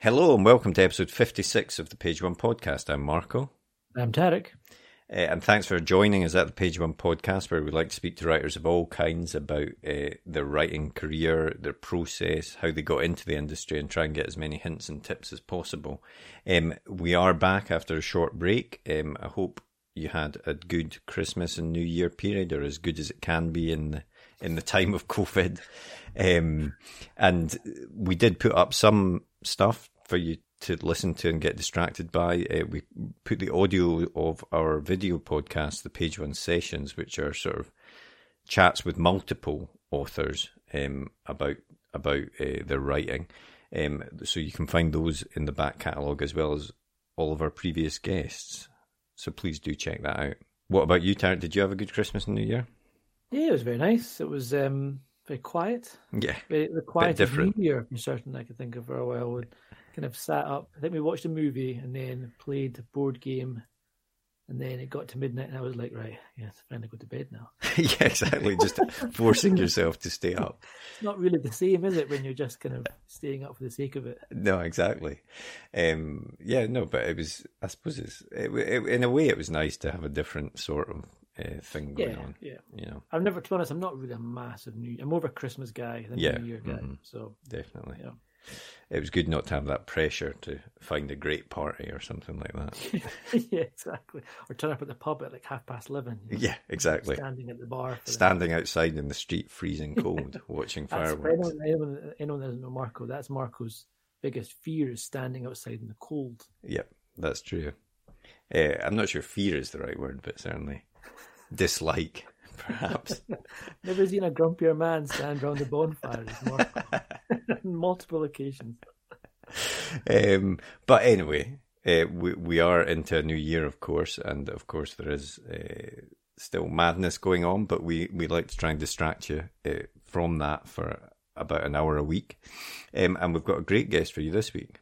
Hello and welcome to episode 56 of the Page One podcast. I'm Marco. I'm Tarek. Uh, and thanks for joining us at the Page One podcast, where we like to speak to writers of all kinds about uh, their writing career, their process, how they got into the industry, and try and get as many hints and tips as possible. Um, we are back after a short break. Um, I hope you had a good Christmas and New Year period, or as good as it can be in the, in the time of COVID. Um, and we did put up some stuff for you to listen to and get distracted by. Uh, we put the audio of our video podcast, the Page One Sessions, which are sort of chats with multiple authors um, about about uh, their writing. Um, so you can find those in the back catalogue as well as all of our previous guests. So please do check that out. What about you, Tarek? Did you have a good Christmas and New Year? Yeah, it was very nice. It was um, very quiet. Yeah, very, the quietest New Year I'm certain I could think of for a while kind of sat up. I think we watched a movie and then played a board game. And then it got to midnight, and I was like, right, yeah, it's time to go to bed now. yeah, exactly. Just forcing yourself to stay up. It's not really the same, is it, when you're just kind of staying up for the sake of it? No, exactly. Um, yeah, no, but it was, I suppose it's, it, it, in a way, it was nice to have a different sort of uh, thing going yeah, on. Yeah, you know, I've never, to be honest, I'm not really a massive New. I'm more of a Christmas guy than yeah, a New Year guy. Mm-hmm. So definitely, yeah it was good not to have that pressure to find a great party or something like that. yeah, exactly. Or turn up at the pub at like half past eleven. Yeah, exactly. Standing at the bar. Standing outside in the street, freezing cold, watching fireworks. Anyone, anyone, that doesn't know Marco, that's Marco's biggest fear is standing outside in the cold. Yep, that's true. Uh, I'm not sure fear is the right word, but certainly dislike, perhaps. Never seen a grumpier man stand around the bonfire Marco. multiple occasions. Um, but anyway, uh, we we are into a new year, of course, and of course there is uh, still madness going on. But we we like to try and distract you uh, from that for about an hour a week, um, and we've got a great guest for you this week.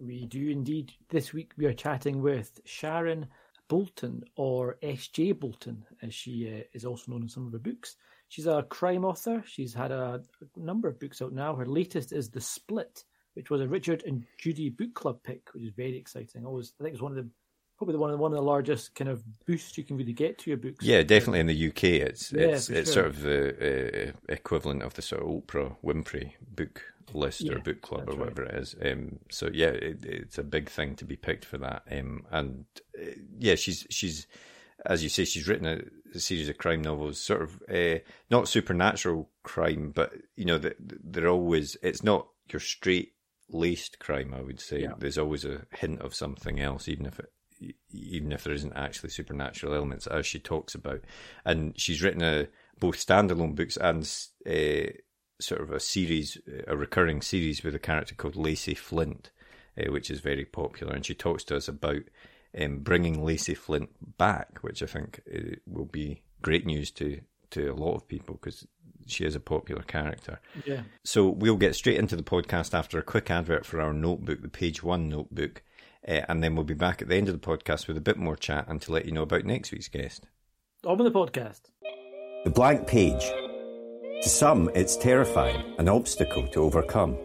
We do indeed. This week we are chatting with Sharon Bolton, or S.J. Bolton, as she uh, is also known in some of her books. She's a crime author. She's had a, a, number of books out now. Her latest is The Split, which was a Richard and Judy book club pick, which is very exciting. Always, I think it's one of the probably one of the, one of the largest kind of boosts you can really get to your books. Yeah, definitely in the UK, it's yeah, it's it's sure. sort of the uh, equivalent of the sort of Oprah Winfrey book list yeah, or book club or whatever right. it is. Um, so yeah, it, it's a big thing to be picked for that. Um, and uh, yeah, she's she's as you say, she's written a, a series of crime novels, sort of uh, not supernatural crime, but you know, they're always it's not your straight laced crime. I would say yeah. there's always a hint of something else, even if it even if there isn't actually supernatural elements, as she talks about. And she's written a, both standalone books and uh, sort of a series, a recurring series with a character called Lacey Flint, uh, which is very popular. And she talks to us about um, bringing Lacey Flint back, which I think uh, will be great news to to a lot of people because she is a popular character. Yeah. So we'll get straight into the podcast after a quick advert for our notebook, the Page One notebook, uh, and then we'll be back at the end of the podcast with a bit more chat and to let you know about next week's guest. On the podcast. The blank page. To some, it's terrifying, an obstacle to overcome.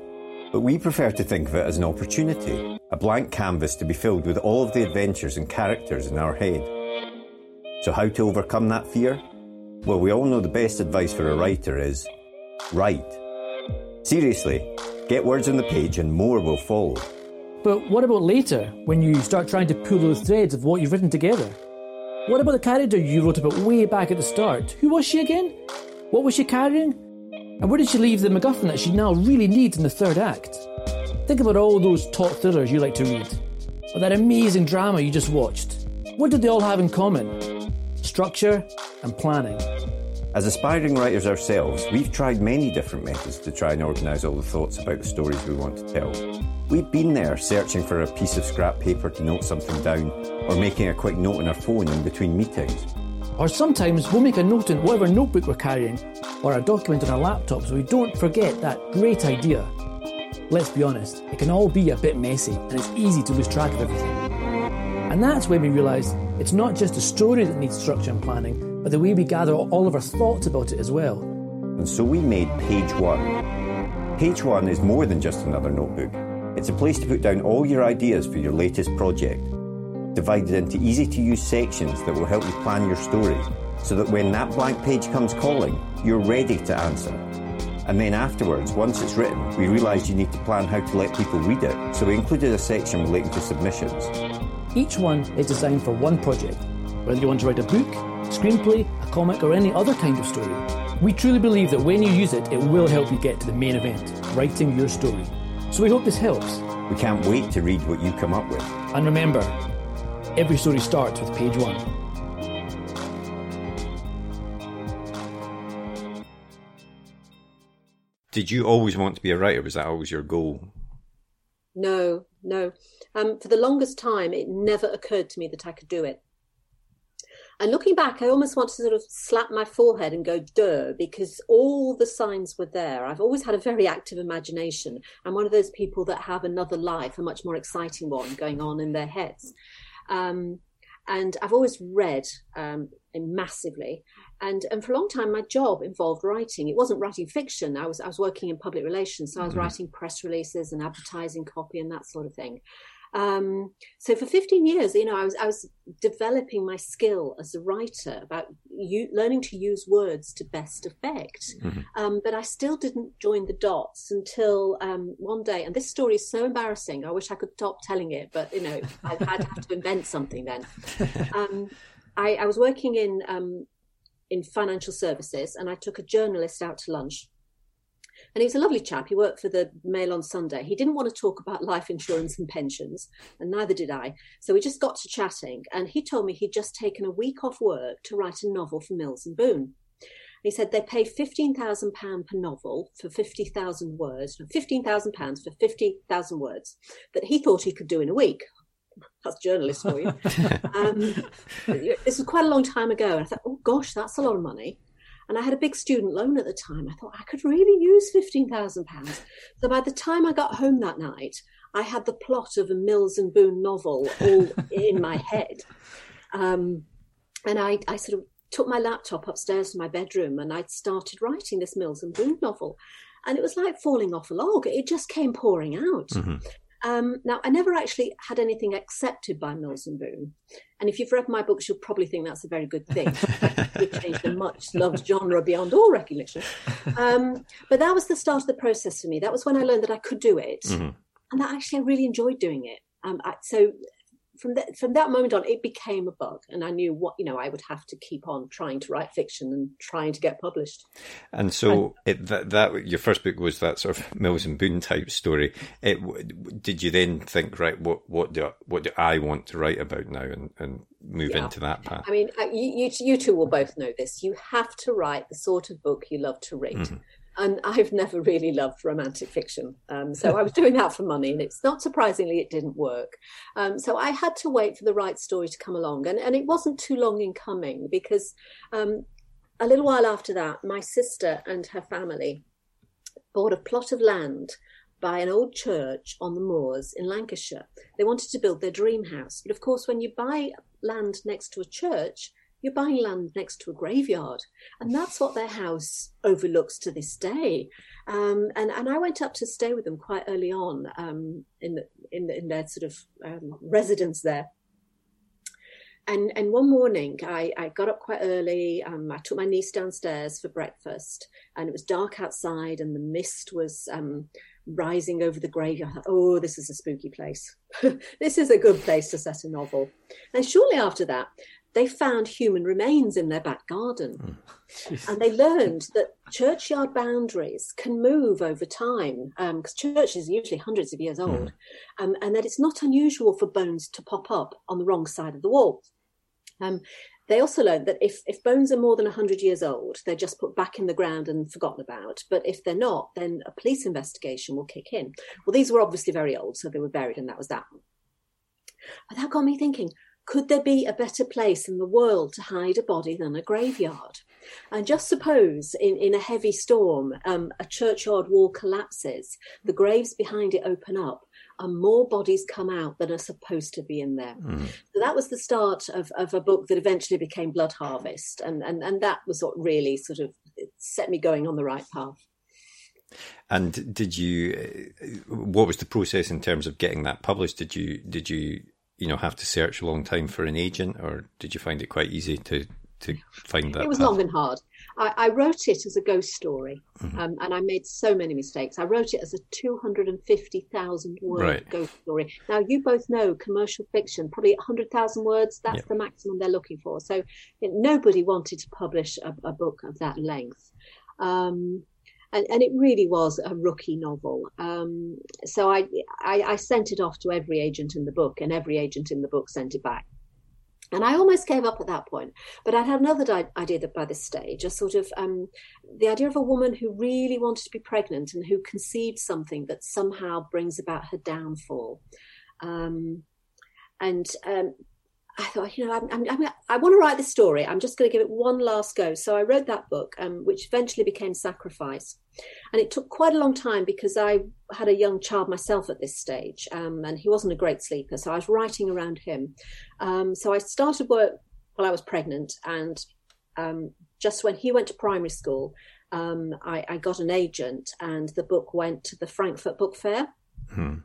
But we prefer to think of it as an opportunity, a blank canvas to be filled with all of the adventures and characters in our head. So, how to overcome that fear? Well, we all know the best advice for a writer is write. Seriously, get words on the page and more will follow. But what about later, when you start trying to pull those threads of what you've written together? What about the character you wrote about way back at the start? Who was she again? What was she carrying? And where did she leave the MacGuffin that she now really needs in the third act? Think about all those top thrillers you like to read, or that amazing drama you just watched. What did they all have in common? Structure and planning. As aspiring writers ourselves, we've tried many different methods to try and organise all the thoughts about the stories we want to tell. We've been there searching for a piece of scrap paper to note something down, or making a quick note on our phone in between meetings. Or sometimes we'll make a note in whatever notebook we're carrying or a document on our laptop so we don't forget that great idea. Let's be honest, it can all be a bit messy and it's easy to lose track of everything. And that's when we realise it's not just the story that needs structure and planning, but the way we gather all of our thoughts about it as well. And so we made Page One. Page One is more than just another notebook. It's a place to put down all your ideas for your latest project, divided into easy to use sections that will help you plan your story, so that when that blank page comes calling, you're ready to answer. And then afterwards, once it's written, we realised you need to plan how to let people read it, so we included a section relating to submissions. Each one is designed for one project, whether you want to write a book, screenplay, a comic, or any other kind of story. We truly believe that when you use it, it will help you get to the main event, writing your story. So we hope this helps. We can't wait to read what you come up with. And remember, every story starts with page one. Did you always want to be a writer? Was that always your goal? No, no. Um, for the longest time, it never occurred to me that I could do it. And looking back, I almost want to sort of slap my forehead and go, duh, because all the signs were there. I've always had a very active imagination. I'm one of those people that have another life, a much more exciting one going on in their heads. Um, and I've always read um, massively. And, and for a long time, my job involved writing. It wasn't writing fiction. I was, I was working in public relations. So I was mm-hmm. writing press releases and advertising copy and that sort of thing. Um, so for 15 years, you know, I was I was developing my skill as a writer about you, learning to use words to best effect. Mm-hmm. Um, but I still didn't join the dots until um, one day, and this story is so embarrassing. I wish I could stop telling it, but you know, I had to have to invent something then. Um, I, I, was working in um, in financial services, and I took a journalist out to lunch and he was a lovely chap. He worked for the Mail on Sunday. He didn't want to talk about life insurance and pensions, and neither did I. So we just got to chatting, and he told me he'd just taken a week off work to write a novel for Mills and Boon. He said they pay £15,000 per novel for 50,000 words, £15,000 for 50,000 words that he thought he could do in a week. That's journalist for you. um, this was quite a long time ago. And I thought, oh gosh, that's a lot of money. And I had a big student loan at the time. I thought I could really use £15,000. So by the time I got home that night, I had the plot of a Mills and Boon novel all in my head. Um, and I, I sort of took my laptop upstairs to my bedroom and I started writing this Mills and Boon novel. And it was like falling off a log. It just came pouring out. Mm-hmm. Um, now, I never actually had anything accepted by Mills and Boon. And if you've read my books, you'll probably think that's a very good thing. It changed a much loved genre beyond all recognition. Um, but that was the start of the process for me. That was when I learned that I could do it. Mm-hmm. And that actually I really enjoyed doing it. Um, I, so from that from that moment on, it became a bug, and I knew what you know I would have to keep on trying to write fiction and trying to get published. And so and, it, that that your first book was that sort of Mills and Boon type story. It, did you then think right? What what do what do I want to write about now, and and move yeah. into that path? I mean, uh, you, you you two will both know this. You have to write the sort of book you love to read. Mm-hmm and I've never really loved romantic fiction. Um, so I was doing that for money, and it's not surprisingly it didn't work. Um, so I had to wait for the right story to come along, and, and it wasn't too long in coming because um, a little while after that, my sister and her family bought a plot of land by an old church on the moors in Lancashire. They wanted to build their dream house, but of course, when you buy land next to a church, you're buying land next to a graveyard. And that's what their house overlooks to this day. Um, and, and I went up to stay with them quite early on um, in, the, in, the, in, their sort of um, residence there. And, and one morning I, I got up quite early. Um, I took my niece downstairs for breakfast, and it was dark outside, and the mist was um, rising over the graveyard. Oh, this is a spooky place. this is a good place to set a novel. And shortly after that, they found human remains in their back garden. Mm. and they learned that churchyard boundaries can move over time, because um, churches are usually hundreds of years hmm. old, mm. um, and that it's not unusual for bones to pop up on the wrong side of the wall. Um, they also learned that if, if bones are more than 100 years old, they're just put back in the ground and forgotten about. But if they're not, then a police investigation will kick in. Well, these were obviously very old, so they were buried, and that was that. But that got me thinking could there be a better place in the world to hide a body than a graveyard? And just suppose in, in a heavy storm, um, a churchyard wall collapses, the graves behind it open up, and more bodies come out than are supposed to be in there. Mm. So that was the start of, of a book that eventually became Blood Harvest. And, and, and that was what really sort of set me going on the right path. And did you? What was the process in terms of getting that published? Did you did you you know have to search a long time for an agent, or did you find it quite easy to to find that? It was path? long and hard. I, I, wrote it as a ghost story, mm-hmm. um, and I made so many mistakes. I wrote it as a 250,000 word right. ghost story. Now, you both know commercial fiction, probably 100,000 words, that's yep. the maximum they're looking for. So you know, nobody wanted to publish a, a, book of that length. Um, and, and, it really was a rookie novel. Um, so I, I, I sent it off to every agent in the book, and every agent in the book sent it back. And I almost gave up at that point. But I'd had another idea that by this stage, a sort of um, the idea of a woman who really wanted to be pregnant and who conceived something that somehow brings about her downfall. Um, and um, I thought, you know, I'm, I'm, I'm, i want to write this story. I'm just going to give it one last go. So I wrote that book, um, which eventually became Sacrifice. And it took quite a long time because I had a young child myself at this stage, um, and he wasn't a great sleeper. So I was writing around him. Um, so I started work while I was pregnant. And um, just when he went to primary school, um, I, I, got an agent, and the book went to the Frankfurt Book Fair. Hmm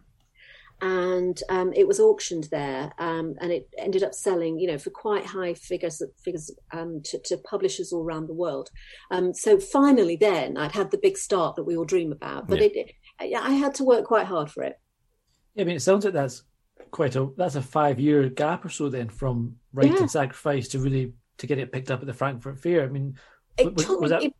and um, it was auctioned there, um, and it ended up selling, you know, for quite high figures figures um, to, to, publishers all around the world. Um, so finally, then I'd had the big start that we all dream about, but yeah. it, it, I had to work quite hard for it. I mean, it sounds like that's quite a that's a five year gap or so then from writing yeah. sacrifice to really to get it picked up at the Frankfurt Fair. I mean, it was, took, was that... it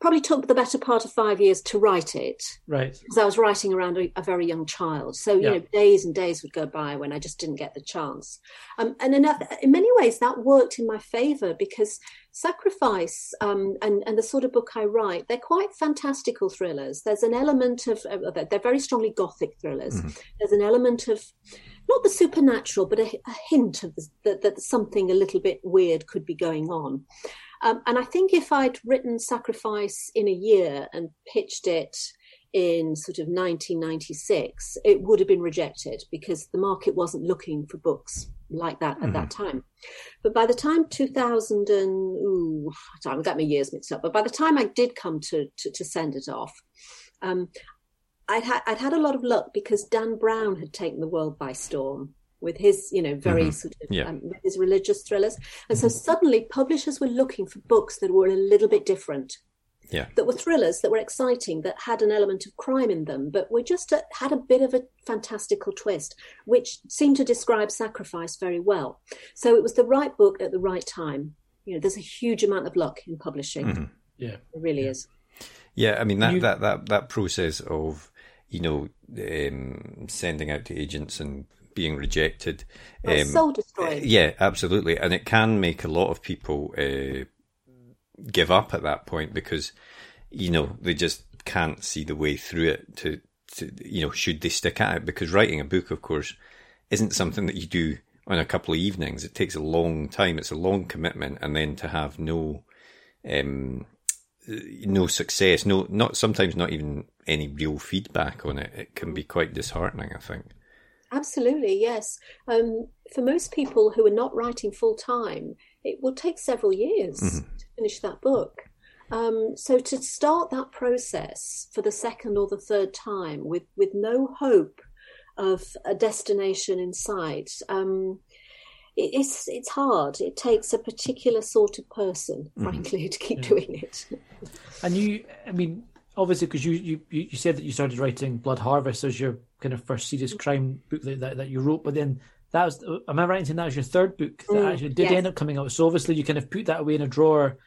probably took the better part of five years to write it. Right. Because I was writing around a, a, very young child. So, you yeah. know, days and days would go by when I just didn't get the chance. Um, and in, in, many ways, that worked in my favor because Sacrifice um, and, and the sort of book I write, they're quite fantastical thrillers. There's an element of, uh, they're very strongly gothic thrillers. Mm-hmm. There's an element of, not the supernatural, but a, a hint of the, that, that something a little bit weird could be going on. Um, and I think if I'd written Sacrifice in a year and pitched it in sort of 1996, it would have been rejected because the market wasn't looking for books like that at mm-hmm. that time. But by the time 2000 and, ooh, I've got my years mixed up, but by the time I did come to, to, to send it off, um, I'd, ha- I'd had a lot of luck because Dan Brown had taken the world by storm with his, you know, very mm-hmm. sort of yeah. um, his religious thrillers. And so suddenly publishers were looking for books that were a little bit different. Yeah. That were thrillers that were exciting, that had an element of crime in them, but were just a, had a bit of a fantastical twist, which seemed to describe sacrifice very well. So it was the right book at the right time. You know, there's a huge amount of luck in publishing. Mm-hmm. Yeah, it really yeah. is. Yeah, I mean that, you... that that that process of you know um, sending out to agents and being rejected. Um, soul destroying. Yeah, absolutely, and it can make a lot of people uh, give up at that point because you know they just can't see the way through it. To, to you know, should they stick at it? Because writing a book, of course, isn't something that you do on a couple of evenings. It takes a long time. It's a long commitment, and then to have no. Um, no success, no, not sometimes not even any real feedback on it. It can be quite disheartening, I think. Absolutely, yes. Um, for most people who are not writing full time, it will take several years mm-hmm. to finish that book. Um, so to start that process for the second or the third time with with no hope of a destination in sight, um, it, it's it's hard. It takes a particular sort of person, mm-hmm. frankly, to keep yeah. doing it. And you, I mean, obviously, because you, you you said that you started writing Blood Harvest as your kind of first serious crime book that, that, that you wrote, but then that was am I right in saying that was your third book that mm, actually did yes. end up coming out? So obviously you kind of put that away in a drawer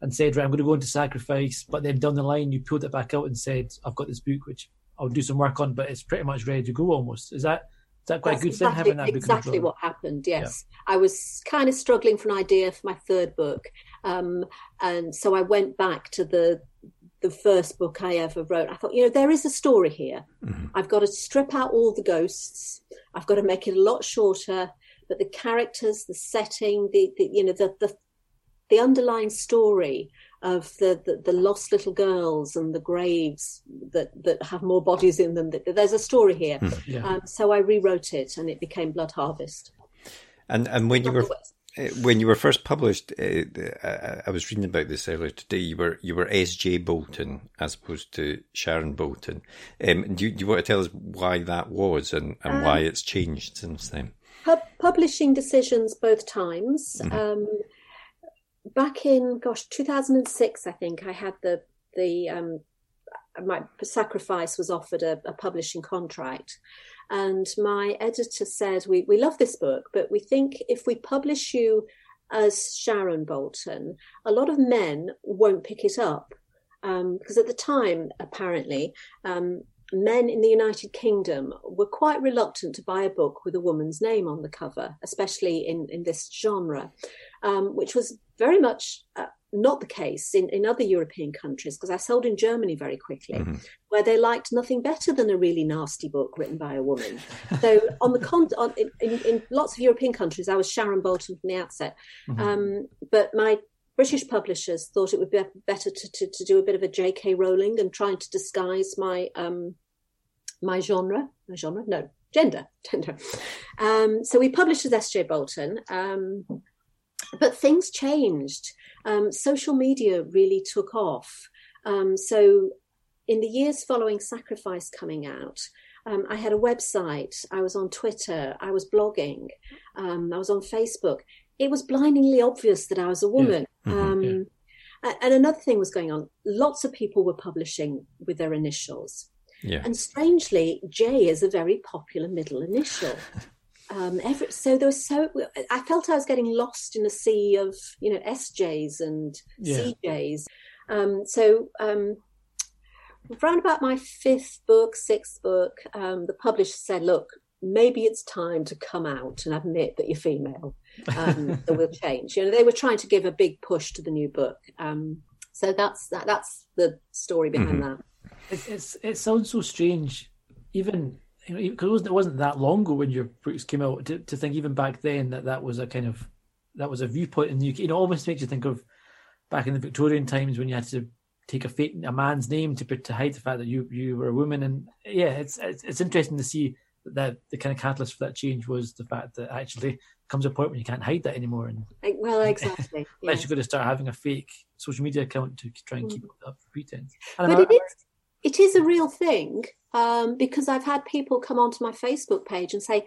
and said, right, I'm going to go into sacrifice, but then down the line you pulled it back out and said, I've got this book which I'll do some work on, but it's pretty much ready to go almost. Is that is that quite That's a good exactly, thing having that exactly what happened? Yes, yeah. I was kind of struggling for an idea for my third book, um, and so I went back to the the first book I ever wrote. I thought, you know, there is a story here. Mm-hmm. I've got to strip out all the ghosts. I've got to make it a lot shorter. But the characters, the setting, the, the you know, the, the the underlying story of the, the, the, lost little girls and the graves that, that have more bodies in them. There's a story here. Hmm. Yeah. Um, so I rewrote it and it became Blood Harvest. And and when you were when you were first published, uh, uh, I was reading about this earlier today. You were you were S. J. Bolton as opposed to Sharon Bolton. Um, do, you, do, you, want to tell us why that was and, and um, why it's changed since then? publishing decisions both times. Mm-hmm. Um, back in gosh 2006 i think i had the the um, my sacrifice was offered a, a, publishing contract and my editor said we, we love this book but we think if we publish you as sharon bolton a lot of men won't pick it up. Um, because at the time apparently um, men in the United Kingdom were quite reluctant to buy a book with a woman's name on the cover, especially in, in this genre, um, which was very much uh, not the case in, in other European countries, because I sold in Germany very quickly, mm-hmm. where they liked nothing better than a really nasty book written by a woman. so on the con- on, in, in, lots of European countries, I was Sharon Bolton from the outset. Mm-hmm. Um, but my British publishers thought it would be better to, to, to, do a bit of a J.K. Rowling and trying to disguise my um, my genre, my genre, no, gender, gender. Um, so we published as S.J. Bolton, um, but things changed. Um, social media really took off. Um, so in the years following Sacrifice coming out, um, I had a website, I was on Twitter, I was blogging, um, I was on Facebook it was blindingly obvious that I was a woman. Yeah. Mm-hmm, um, yeah. And another thing was going on. Lots of people were publishing with their initials. Yeah. And strangely, J is a very popular middle initial. Um, every, so there was so I felt I was getting lost in a sea of you know SJs and yeah. CJs. Um, so um, around about my fifth book, sixth book, um, the publisher said, "Look, maybe it's time to come out and admit that you're female." um, that will change. You know, they were trying to give a big push to the new book. Um, so that's that, that's the story behind mm-hmm. that. It, it's it sounds so strange, even you know, because it wasn't that long ago when your books came out. To, to think even back then that that was a kind of that was a viewpoint in the UK. It almost makes you think of back in the Victorian times when you had to take a fake a man's name to to hide the fact that you you were a woman. And yeah, it's it's, it's interesting to see that the kind of catalyst for that change was the fact that actually comes a point when you can't hide that anymore. And well, exactly. unless you're going to start having a fake social media account to try and keep mm. up pretense. And but it is, it is a real thing um, because I've had people come onto my Facebook page and say,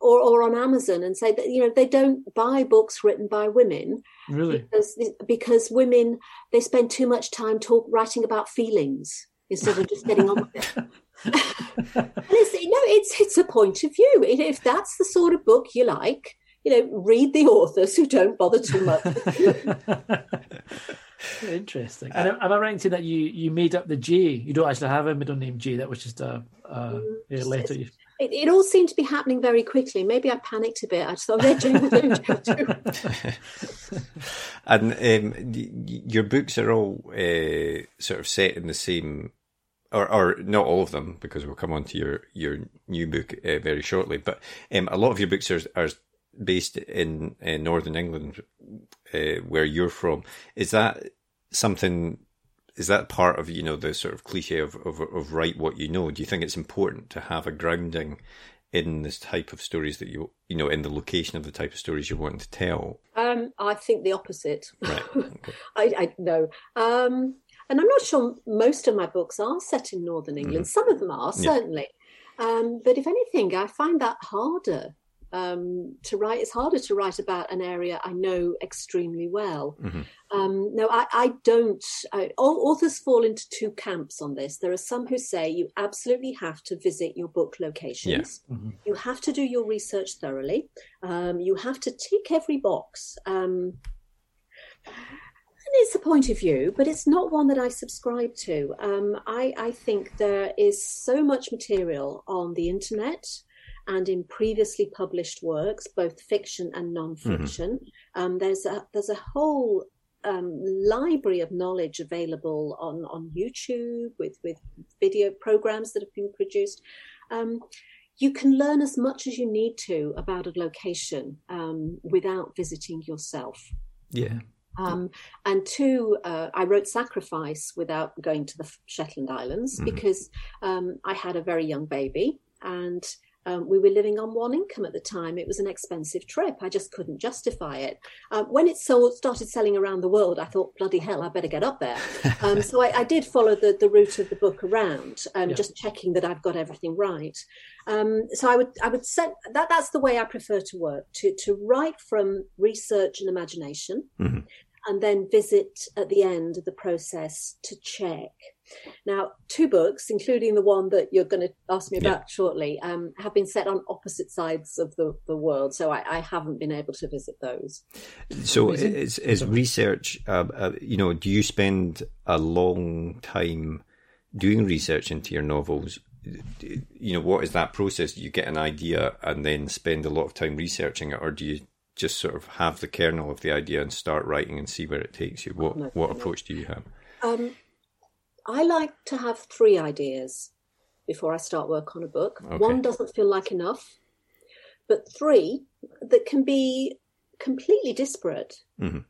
or, or on Amazon and say that you know they don't buy books written by women really because because women they spend too much time talk writing about feelings instead of just getting on with it. and it's, you know, it's it's a point of view. If that's the sort of book you like, you know, read the authors who don't bother too much. Interesting. And am I right in saying that you you made up the J? You don't actually have a middle name J. That was just a, a, a letter. You... It, it, all seemed to be happening very quickly. Maybe I panicked a bit. I just thought, yeah, J And um, your books are all uh, sort of set in the same or, or not all of them, because we'll come on to your, your new book uh, very shortly. But um, a lot of your books are, are based in uh, Northern England, uh, where you're from. Is that something? Is that part of you know the sort of cliche of, of of write what you know? Do you think it's important to have a grounding in this type of stories that you you know in the location of the type of stories you're wanting to tell? Um, I think the opposite. Right. Okay. I, I no. Um, and I'm not sure most of my books are set in Northern England. Mm-hmm. Some of them are, certainly. Yeah. Um, but if anything, I find that harder um, to write. It's harder to write about an area I know extremely well. Mm-hmm. Um, no, I, I don't. I, all authors fall into two camps on this. There are some who say you absolutely have to visit your book locations. Yeah. Mm-hmm. You have to do your research thoroughly. Um, you have to tick every box. Um, it's a point of view, but it's not one that I subscribe to. Um, I, I, think there is so much material on the internet and in previously published works, both fiction and non-fiction. Mm-hmm. Um, there's a there's a whole um, library of knowledge available on on YouTube with with video programs that have been produced. Um, you can learn as much as you need to about a location um, without visiting yourself. Yeah. Um, and two, uh, I wrote Sacrifice without going to the Shetland Islands mm-hmm. because um, I had a very young baby and um, we were living on one income at the time. It was an expensive trip. I just couldn't justify it. Uh, when it sold, started selling around the world, I thought, bloody hell, I better get up there. Um, so I, I, did follow the, the route of the book around, um, yeah. just checking that I've got everything right. Um, so I would I would set that that's the way I prefer to work to to write from research and imagination, mm-hmm. And then visit at the end of the process to check now, two books, including the one that you're going to ask me about yeah. shortly, um, have been set on opposite sides of the, the world. So I, I haven't been able to visit those. So is, is research, uh, uh, you know, do you spend a long time doing research into your novels? You know, what is that process? Do you get an idea and then spend a lot of time researching it, or do you just sort of have the kernel of the idea and start writing and see where it takes you? What no, what no. approach do you have? Um, I like to have three ideas before I start work on a book. Okay. One doesn't feel like enough, but three that can be completely disparate mm-hmm.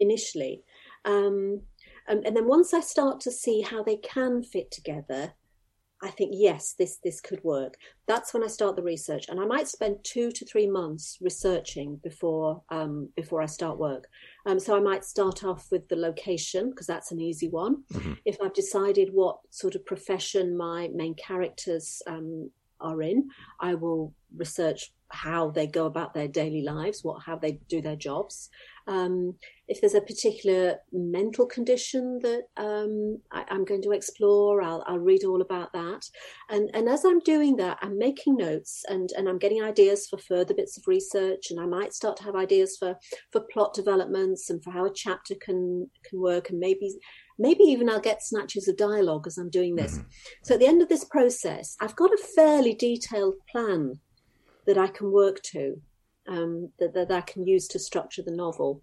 initially. Um, and, and, then once I start to see how they can fit together, I think yes, this this could work. That's when I start the research, and I might spend two to three months researching before um, before I start work. Um, so I might start off with the location because that's an easy one. Mm-hmm. If I've decided what sort of profession my main characters um, are in, I will research how they go about their daily lives, what how they do their jobs. Um, if there's a particular mental condition that um, I, am going to explore, I'll, I'll, read all about that. And, and as I'm doing that, I'm making notes and, and I'm getting ideas for further bits of research. And I might start to have ideas for, for plot developments and for how a chapter can can work. And maybe maybe even I'll get snatches of dialogue as I'm doing this. Mm-hmm. So at the end of this process, I've got a fairly detailed plan that I can work to um, that, that I can use to structure the novel.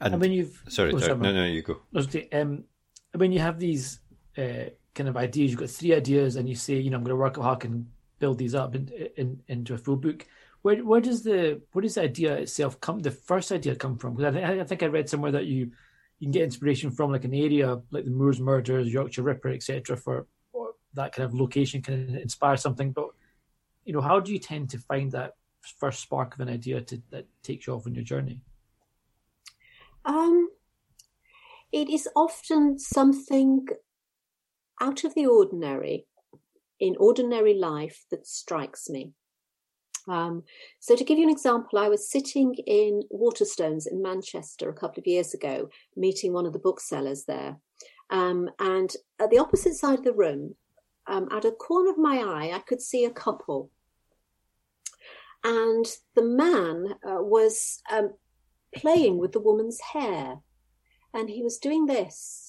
And, and when you've sorry, oh, sorry, no, no, you go. Um, when you have these uh, kind of ideas, you've got three ideas, and you say, you know, I'm going to work out how I can build these up in, in, into a full book. Where where does the where does the idea itself come? The first idea come from? Because I, I think I read somewhere that you you can get inspiration from like an area like the Moors murders, Yorkshire Ripper, etc. For that kind of location can inspire something. But you know, how do you tend to find that first spark of an idea to, that takes you off on your journey? Um, it is often something out of the ordinary in ordinary life that strikes me. Um, so, to give you an example, I was sitting in Waterstones in Manchester a couple of years ago, meeting one of the booksellers there. Um, and at the opposite side of the room, um, out of the corner of my eye, I could see a couple and the man uh, was um, playing with the woman's hair, and he was doing this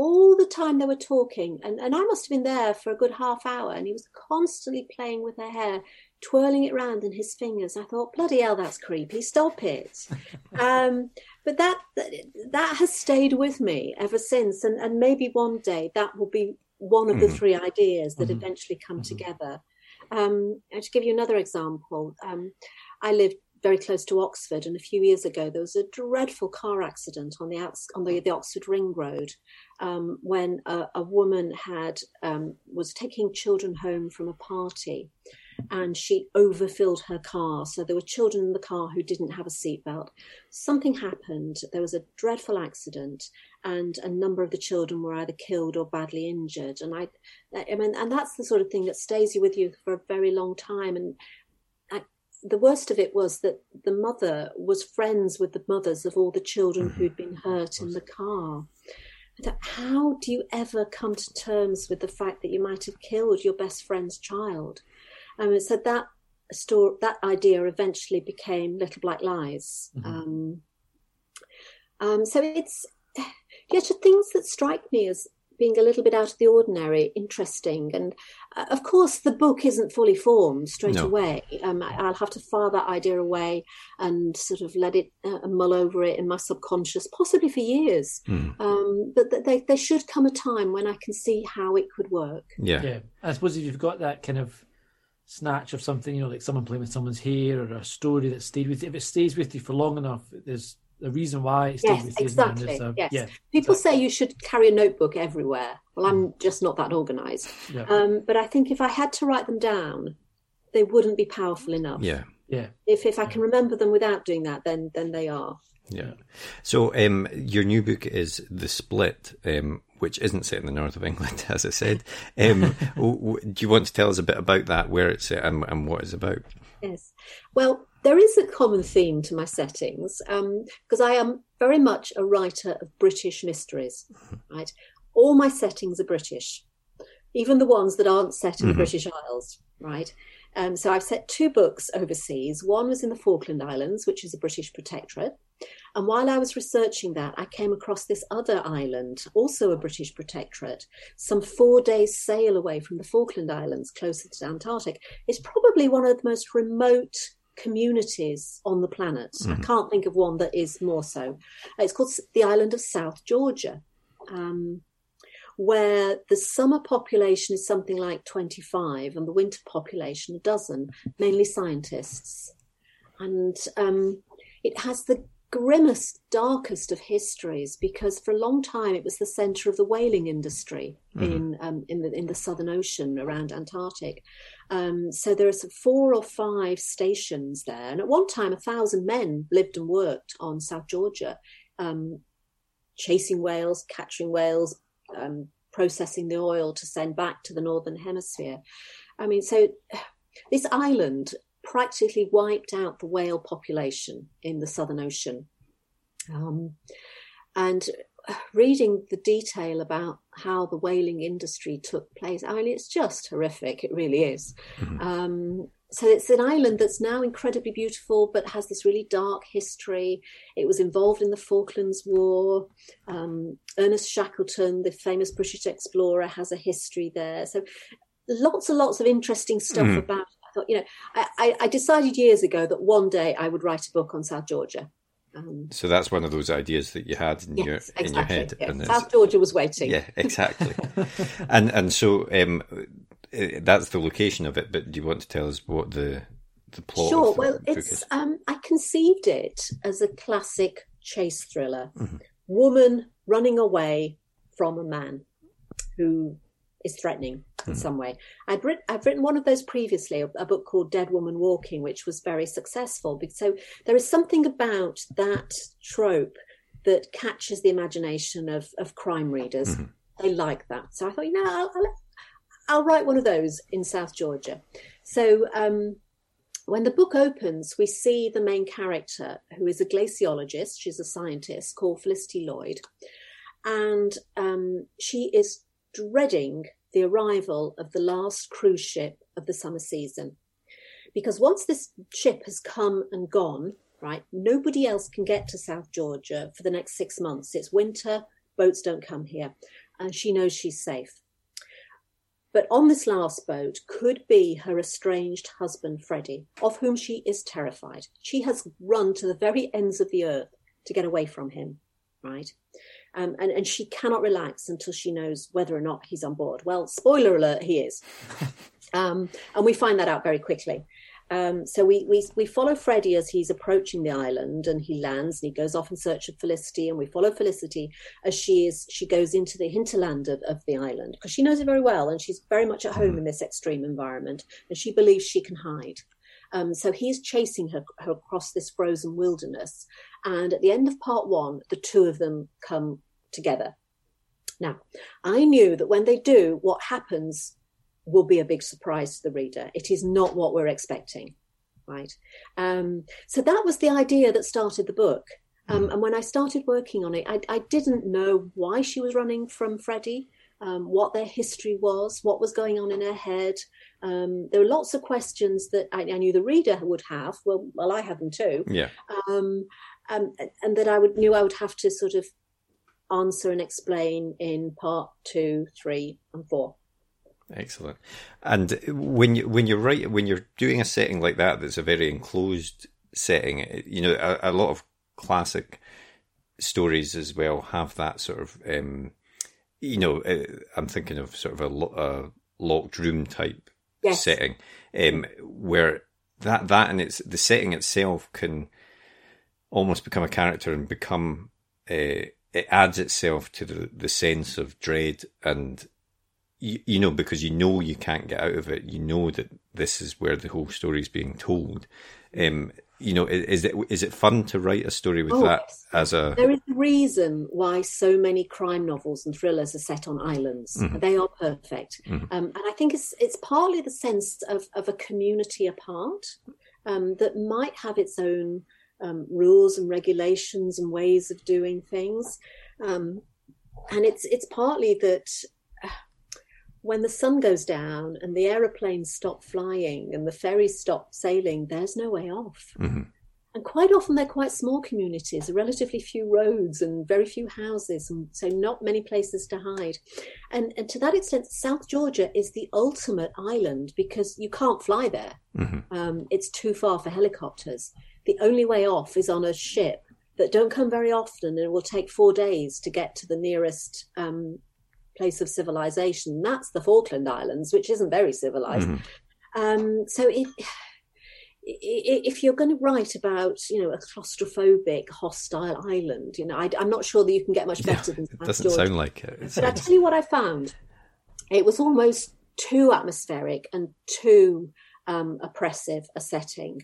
all the time they were talking. And, and I must have been there for a good half hour, and he was constantly playing with her hair, twirling it round in his fingers. I thought, bloody hell, that's creepy. Stop it. um, but that that has stayed with me ever since, and, and maybe one day that will be one of the mm-hmm. three ideas that mm-hmm. eventually come mm-hmm. together. Um, to give you another example, um, I lived very close to Oxford, and a few years ago there was a dreadful car accident on the on the, the Oxford Ring Road um, when a, a, woman had um, was taking children home from a party, and she overfilled her car. So there were children in the car who didn't have a seatbelt. Something happened. There was a dreadful accident, and a number of the children were either killed or badly injured. And I, I mean, and that's the sort of thing that stays with you for a very long time. And the worst of it was that the mother was friends with the mothers of all the children mm-hmm. who'd been hurt in the car. How do you ever come to terms with the fact that you might have killed your best friend's child? Um, so that story, that idea eventually became Little Black Lies. Mm-hmm. Um, um, so it's yeah, things that strike me as being a little bit out of the ordinary, interesting. And uh, of course, the book isn't fully formed straight no. away. Um, I, will have to file that idea away and sort of let it uh, mull over it in my subconscious, possibly for years. Mm. Um, but they, there should come a time when I can see how it could work. Yeah. yeah. I suppose if you've got that kind of snatch of something, you know, like someone playing with someone's hair or a story that stayed with you, if it stays with you for long enough, there's the reason why it's yes, exactly. A, yes. Yeah, People exactly. say you should carry a notebook everywhere. Well, I'm mm. just not that organised. Yeah. Um, but I think if I had to write them down, they wouldn't be powerful enough. Yeah. Yeah. If if I can remember them without doing that, then then they are. Yeah. So um, your new book is The Split, um, which isn't set in the north of England, as I said. Um, do you want to tell us a bit about that, where it's set and, and what it's about? Yes. Well, there is a common theme to my settings because um, I am very much a writer of British mysteries, right? All my settings are British, even the ones that aren't set in mm-hmm. the British Isles, right? Um, so I've set two books overseas. One was in the Falkland Islands, which is a British protectorate. And while I was researching that, I came across this other island, also a British protectorate, some four days' sail away from the Falkland Islands, closer to the Antarctic. It's probably one of the most remote communities on the planet. Mm-hmm. I can't think of one that is more so. It's called the island of South Georgia. Um, where the summer population is something like 25 and the winter population a dozen, mainly scientists. And um, it has the grimmest, darkest of histories because for a long time it was the centre of the whaling industry mm-hmm. in um, in the in the Southern Ocean around Antarctic. Um, so there are four or five stations there, and at one time a thousand men lived and worked on South Georgia, um, chasing whales, catching whales, um, processing the oil to send back to the northern hemisphere. I mean, so this island practically wiped out the whale population in the Southern Ocean. Um, and reading the detail about how the whaling industry took place, I mean, it's just horrific. It really is. Mm-hmm. Um, so it's an island that's now incredibly beautiful, but has this really dark history. It was involved in the Falklands War. Um, Ernest Shackleton, the famous British explorer, has a history there. So lots and lots of interesting stuff mm. about. I thought, you know, I, I, decided years ago that one day I would write a book on South Georgia. Um, so that's one of those ideas that you had in yes, your exactly, in your head. Yes. And South Georgia was waiting. Yeah, exactly. and and so um, uh, that's the location of it. But do you want to tell us what the the plot? Sure. well, it's um, I conceived it as a classic chase thriller. Mm-hmm. Woman running away from a man who is threatening in mm-hmm. some way. I'd written, I've written one of those previously, a, a, book called Dead Woman Walking, which was very successful. So there is something about that trope that catches the imagination of, of crime readers. Mm-hmm. They like that. So I thought, you know, I'll, I'll, I'll write one of those in South Georgia. So um, when the book opens, we see the main character, who is a glaciologist. She's a scientist called Felicity Lloyd. And um, she is dreading the arrival of the last cruise ship of the summer season. Because once this ship has come and gone, right, nobody else can get to South Georgia for the next six months. It's winter, boats don't come here. And she knows she's safe. But on this last boat could be her estranged husband, Freddie, of whom she is terrified. She has run to the very ends of the earth to get away from him, right? Um, and, and she cannot relax until she knows whether or not he's on board. Well, spoiler alert, he is. um, and we find that out very quickly. Um, so we, we we follow Freddie as he's approaching the island, and he lands and he goes off in search of Felicity, and we follow Felicity as she is she goes into the hinterland of, of the island because she knows it very well, and she's very much at home in this extreme environment, and she believes she can hide. Um, so he's chasing her, her across this frozen wilderness, and at the end of part one, the two of them come together. Now, I knew that when they do, what happens will be a big surprise to the reader. It is not what we're expecting, right? Um, so that was the idea that started the book. Um, and when I started working on it, I, I, didn't know why she was running from Freddie, um, what their history was, what was going on in her head. Um, there were lots of questions that I, I, knew the reader would have. Well, well, I had them too. Yeah. Um, and that I would knew I would have to sort of answer and explain in part two, three, and four. Excellent. And when you when you're right when you're doing a setting like that, that's a very enclosed setting. You know, a, a lot of classic stories as well have that sort of. Um, you know, uh, I'm thinking of sort of a, a locked room type yes. setting, um, where that that and it's the setting itself can almost become a character and become uh, it adds itself to the, the sense of dread and you, you know because you know you can't get out of it you know that this is where the whole story is being told um, you know is it is it fun to write a story with oh, that yes. as a there is a reason why so many crime novels and thrillers are set on islands mm-hmm. they are perfect mm-hmm. um, and i think it's it's partly the sense of, of a community apart um, that might have its own um, rules and regulations and ways of doing things. Um, and it's it's partly that uh, when the sun goes down and the aeroplanes stop flying and the ferries stop sailing, there's no way off. Mm-hmm. And quite often they're quite small communities, relatively few roads and very few houses, and so not many places to hide. And, and to that extent, South Georgia is the ultimate island because you can't fly there. Mm-hmm. Um, it's too far for helicopters the only way off is on a ship that don't come very often, and it will take four days to get to the nearest um, place of civilization. That's the Falkland Islands, which isn't very civilized. Mm-hmm. Um, so it, if you're going to write about, you know, a claustrophobic, hostile island, you know, I, am not sure that you can get much better yeah, than. It doesn't sound like it. it but sounds... I tell you what I found. It was almost too atmospheric and too um, oppressive a setting.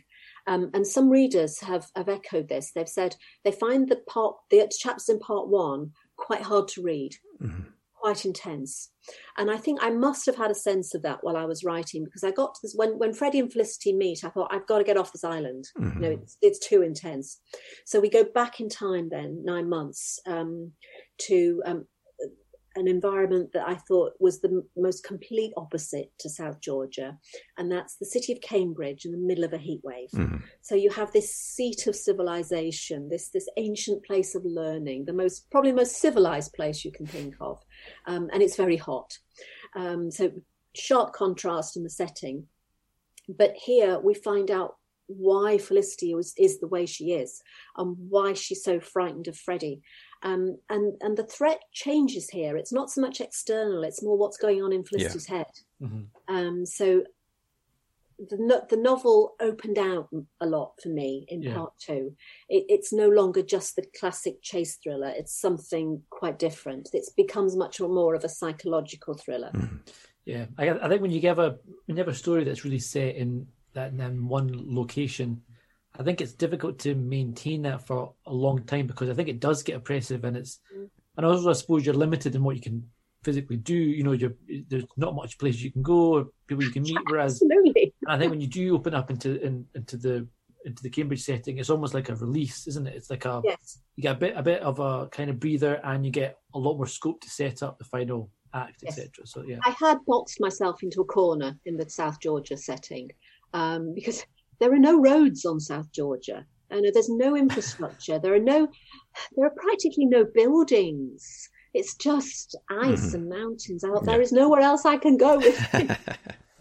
Um, and some readers have, have echoed this. They've said they find the part, the chapters in part one quite hard to read, mm-hmm. quite intense. And I think I must have had a sense of that while I was writing because I got to this when when Freddie and Felicity meet. I thought I've got to get off this island. Mm-hmm. You know, it's, it's too intense. So we go back in time then nine months um, to um, an environment that I thought was the most complete opposite to South Georgia, and that's the city of Cambridge in the middle of a heat wave. Mm-hmm. So you have this seat of civilization, this this ancient place of learning, the most probably most civilized place you can think of, um, and it's very hot. Um, so sharp contrast in the setting, but here we find out why Felicity was, is the way she is and why she's so frightened of Freddie. Um, and and the threat changes here. It's not so much external; it's more what's going on in Felicity's yeah. head. Mm-hmm. Um, so the the novel opened out a lot for me in yeah. part two. It, it's no longer just the classic chase thriller; it's something quite different. It becomes much more of a psychological thriller. Mm-hmm. Yeah, I, I, think when you give a when you have a story that's really set in that in one location, I think it's difficult to maintain that for a long time because I think it does get oppressive and it's and also I suppose you're limited in what you can physically do. You know, there's not much place you can go, people you can meet. Whereas, Absolutely. I think when you do open up into in, into the into the Cambridge setting, it's almost like a release, isn't it? It's like a yes. you get a bit a bit of a kind of breather, and you get a lot more scope to set up the final act, yes. etc. So yeah, I had boxed myself into a corner in the South Georgia setting um, because there are no roads on South Georgia. And there's no infrastructure. there are no, there are practically no buildings. It's just ice mm. and mountains out yeah. there. Is nowhere else I can go with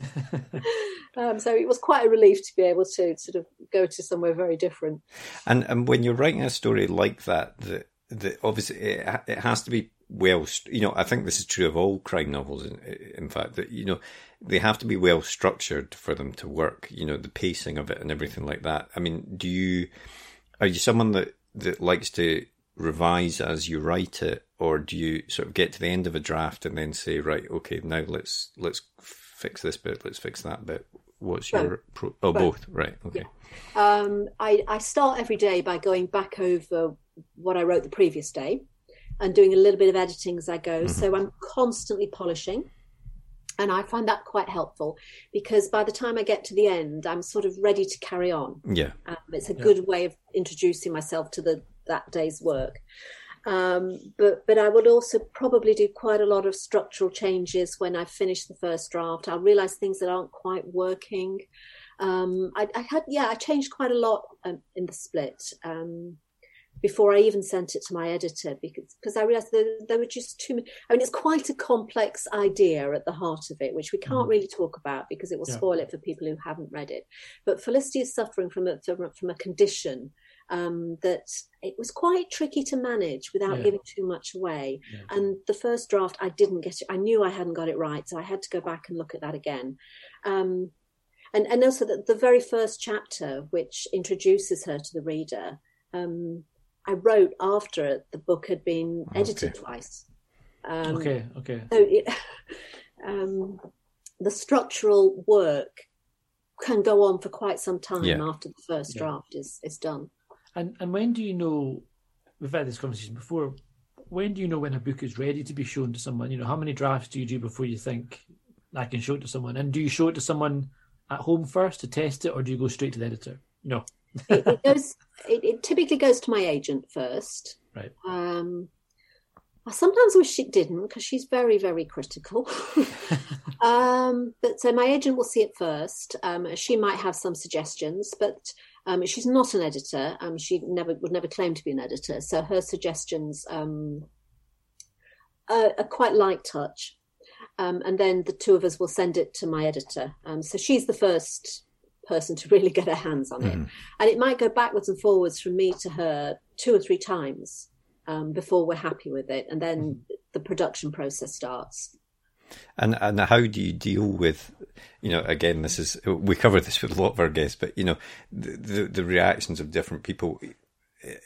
um, so it was quite a relief to be able to sort of go to somewhere very different. And and when you're writing a story like that, that that obviously it, it has to be well, you know, I think this is true of all crime novels. In, in fact, that you know, they have to be well structured for them to work. You know, the pacing of it and everything like that. I mean, do you are you someone that that likes to revise as you write it, or do you sort of get to the end of a draft and then say, right, okay, now let's let's fix this bit, let's fix that bit. What's both. your pro- oh both. both right okay. Yeah. Um, I I start every day by going back over what I wrote the previous day and doing a little bit of editing as I go. Mm-hmm. So I'm constantly polishing. And I find that quite helpful because by the time I get to the end, I'm sort of ready to carry on. Yeah, um, it's a yeah. good way of introducing myself to the that day's work. Um, but but I would also probably do quite a lot of structural changes when I finish the first draft. I'll realize things that aren't quite working. Um, I, I, had yeah, I changed quite a lot um, in the split. Um, before I even sent it to my editor because because I realized there, there were just too many. I mean, it's quite a complex idea at the heart of it, which we can't mm. really talk about because it will yeah. spoil it for people who haven't read it. But Felicity is suffering from a from a condition um, that it was quite tricky to manage without yeah. giving too much away. Yeah. And the first draft, I didn't get it. I knew I hadn't got it right, so I had to go back and look at that again. Um, and, and also the, the very first chapter, which introduces her to the reader, um, I wrote after the book had been edited okay. twice. Um, okay, okay. So it, um, the structural work can go on for quite some time yeah. after the first yeah. draft is, is done. And and when do you know? We've had this conversation before. When do you know when a book is ready to be shown to someone? You know, how many drafts do you do before you think I can show it to someone? And do you show it to someone at home first to test it, or do you go straight to the editor? No. It, it, goes. It, it, typically goes to my agent first. Right. Um, I sometimes wish it didn't because she's very, very critical. um, but so my agent will see it first. Um, she might have some suggestions, but um, she's not an editor. Um, she never would never claim to be an editor. So her suggestions um, are, are, quite light touch. Um, and then the two of us will send it to my editor. so she's the first person to really get her hands on it. Mm. And it might go backwards and forwards from me to her two or three times um, before we're happy with it, and then mm-hmm. the production process starts. And and how do you deal with, you know, again, this is we cover this with a lot of our guests, but you know, the the, the reactions of different people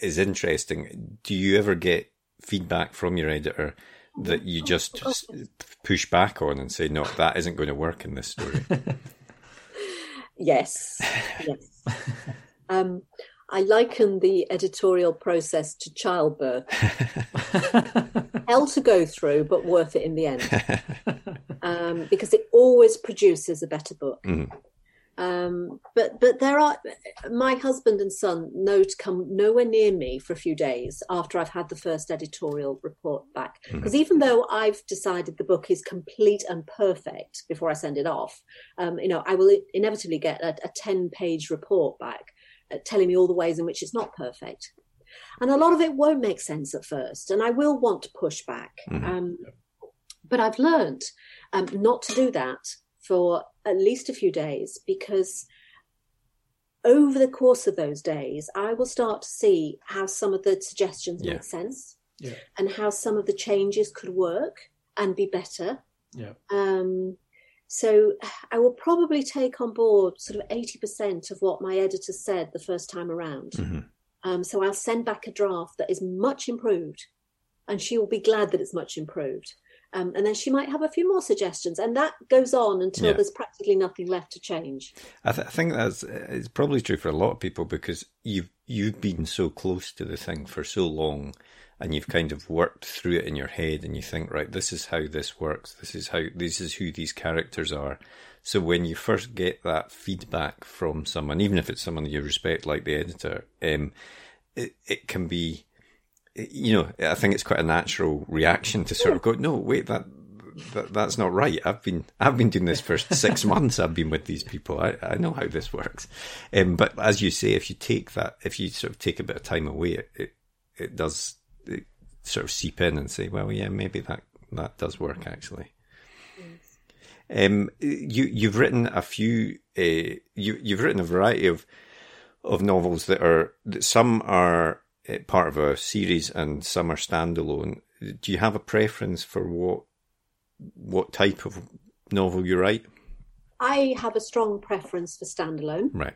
is interesting. Do you ever get feedback from your editor that you just push back on and say, no, that isn't going to work in this story? yes, yes. Um, I liken the editorial process to childbirth. Hell to go through, but worth it in the end. Um, because it always produces a better book. Mm. Um, but but there are my husband and son know to come nowhere near me for a few days after I've had the first editorial report back because mm. even though I've decided the book is complete and perfect before I send it off, um, you know I will inevitably get a, a ten page report back telling me all the ways in which it's not perfect. And a lot of it won't make sense at first, and I will want to push back. Mm-hmm. Um, but I've learned um, not to do that for at least a few days because over the course of those days, I will start to see how some of the suggestions yeah. make sense yeah. and how some of the changes could work and be better. Yeah. Um, so I will probably take on board sort of 80% of what my editor said the first time around. Mm-hmm. Um, so I'll send back a draft that is much improved, and she will be glad that it's much improved. Um, and then she might have a few more suggestions, and that goes on until yeah. there's practically nothing left to change. I, th- I, think that's it's probably true for a lot of people because you've you've been so close to the thing for so long and you've kind of worked through it in your head and you think, right, this is how this works. This is how, this is who these characters are. So when you first get that feedback from someone, even if it's someone you respect, like the editor, um, it, it can be, you know, I think it's quite a natural reaction to sort of go, no, wait, that, that that's not right. I've been I've been doing this for six months. I've been with these people. I, I know how this works. Um, but as you say, if you take that, if you sort of take a bit of time away, it it, it does sort of seep in and say, well, yeah, maybe that that does work actually. Um, you you've written a few. Uh, you you've written a variety of of novels that are that some are part of a series and some are standalone. Do you have a preference for what what type of novel you write? I have a strong preference for standalone. Right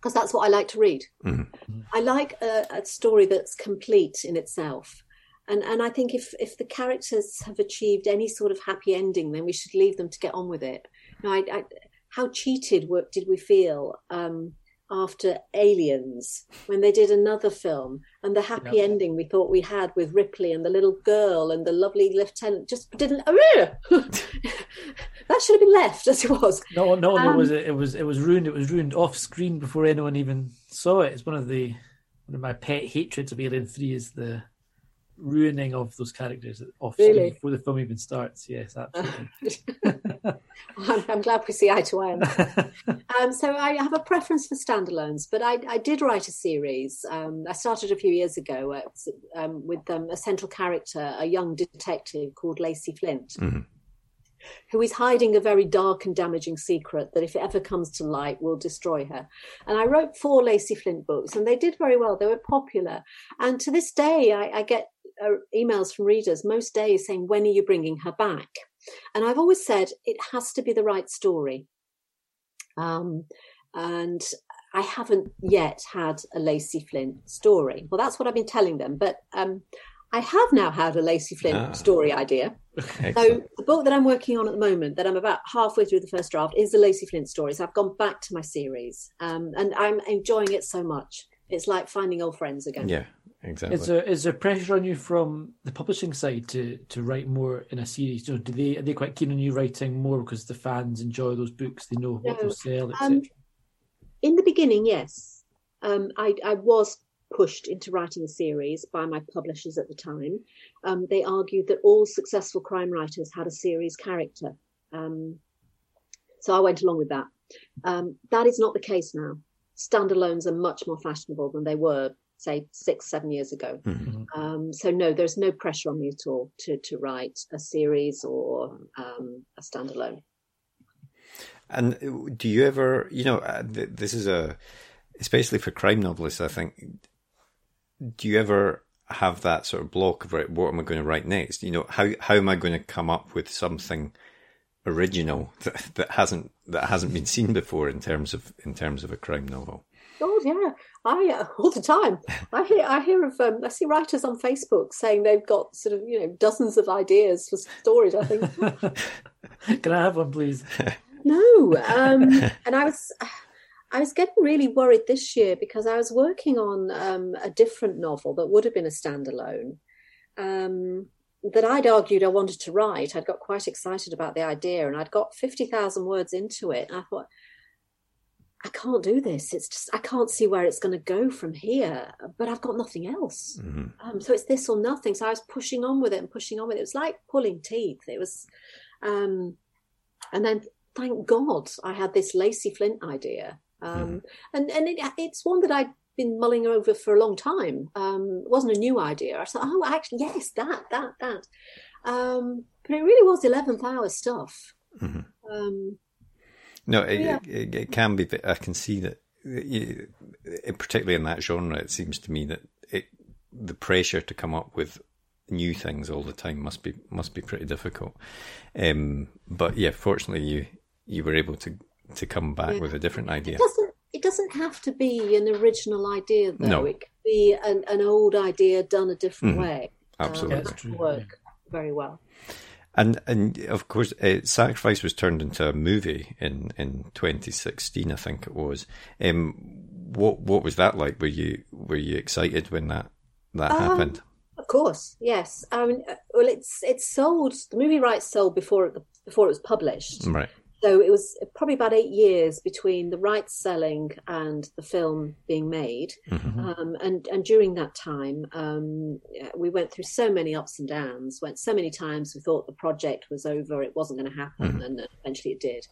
because that's what I like to read. Mm-hmm. I like a, a, story that's complete in itself. And, and I think if, if the characters have achieved any sort of happy ending, then we should leave them to get on with it. You know, I, I, how cheated did we feel um, after Aliens when they did another film and the happy yep. ending we thought we had with Ripley and the little girl and the lovely lieutenant just didn't. Oh, that should have been left as it was. No, no, um, no. It was it was it was ruined. It was ruined off screen before anyone even saw it. It's one of the one of my pet hatreds of Alien Three is the ruining of those characters off really? before the film even starts. Yes, absolutely. I'm, I'm, glad we see eye to eye on that. um, so I have a preference for standalones, but I, I did write a series. Um, I started a few years ago uh, um, with um, a central character, a young detective called Lacey Flint. Mm-hmm. Who is hiding a very dark and damaging secret that, if it ever comes to light, will destroy her. And I wrote four Lacey Flint books, and they did very well. They were popular. And to this day, I, I get emails from readers most days saying, When are you bringing her back? And I've always said it has to be the right story. Um, and I haven't yet had a Lacey Flint story. Well, that's what I've been telling them, but um, I have now had a Lacey Flint ah. story idea. so the book that I'm working on at the moment, that I'm about halfway through the first draft, is the Lacey Flint story. So I've gone back to my series, um, and I'm enjoying it so much. It's like finding old friends again. Yeah, exactly. Is there is there pressure on you from the publishing side to to write more in a series? Or do they are they quite keen on you writing more because the fans enjoy those books? They know what no, they'll sell, etc. Um, in the beginning, yes, um, I, I was pushed into writing a series by my publishers at the time. Um, they argued that all successful crime writers had a series character. Um, so I went along with that. Um, that is not the case now. Standalones are much more fashionable than they were, say, six, seven years ago. Mm-hmm. Um, so no, there's no pressure on me at all to, to write a series or um, a standalone. And do you ever, you know, uh, this is a, especially for crime novelists, I think, do you ever have that sort of block of right, what am I going to write next? You know, how how am I going to come up with something original that, that hasn't that hasn't been seen before in terms of in terms of a crime novel? Oh yeah, I uh, all the time. I hear I hear of um, I see writers on Facebook saying they've got sort of you know dozens of ideas for stories. I think. Can I have one, please? no, um, and I was I was getting really worried this year because I was working on um, a different novel that would have been a standalone um, that I'd argued I wanted to write. I'd got quite excited about the idea and I'd got 50,000 words into it. And I thought, I can't do this. It's just, I can't see where it's going to go from here, but I've got nothing else. Mm-hmm. Um, so it's this or nothing. So I was pushing on with it and pushing on with it. It was like pulling teeth. It was, um, and then thank God I had this Lacey Flint idea um, mm. And and it, it's one that I'd been mulling over for a long time. Um, it wasn't a new idea. I thought, oh, actually, yes, that, that, that. Um, but it really was eleventh hour stuff. Mm-hmm. No, it, yeah. it, it, can be. I can see that, particularly in that genre, it seems to me that it the pressure to come up with new things all the time must be must be pretty difficult. Um, but yeah, fortunately, you you were able to to come back yeah. with a different idea. It doesn't, it doesn't have to be an original idea, though. No. It could be an, an old idea done a different mm way. Absolutely. Um, work very well. And and of course, uh, Sacrifice was turned into a movie in, in 2016, I think it was. Um, what what was that like? Were you were you excited when that that um, happened? Of course, yes. I mean, uh, well, it's it's sold. The movie rights sold before it before it was published, right? So it was probably about eight years between the rights selling and the film being made, mm-hmm. um, and and during that time, um, we went through so many ups and downs. Went so many times we thought the project was over, it wasn't going to happen, mm-hmm. and eventually it did.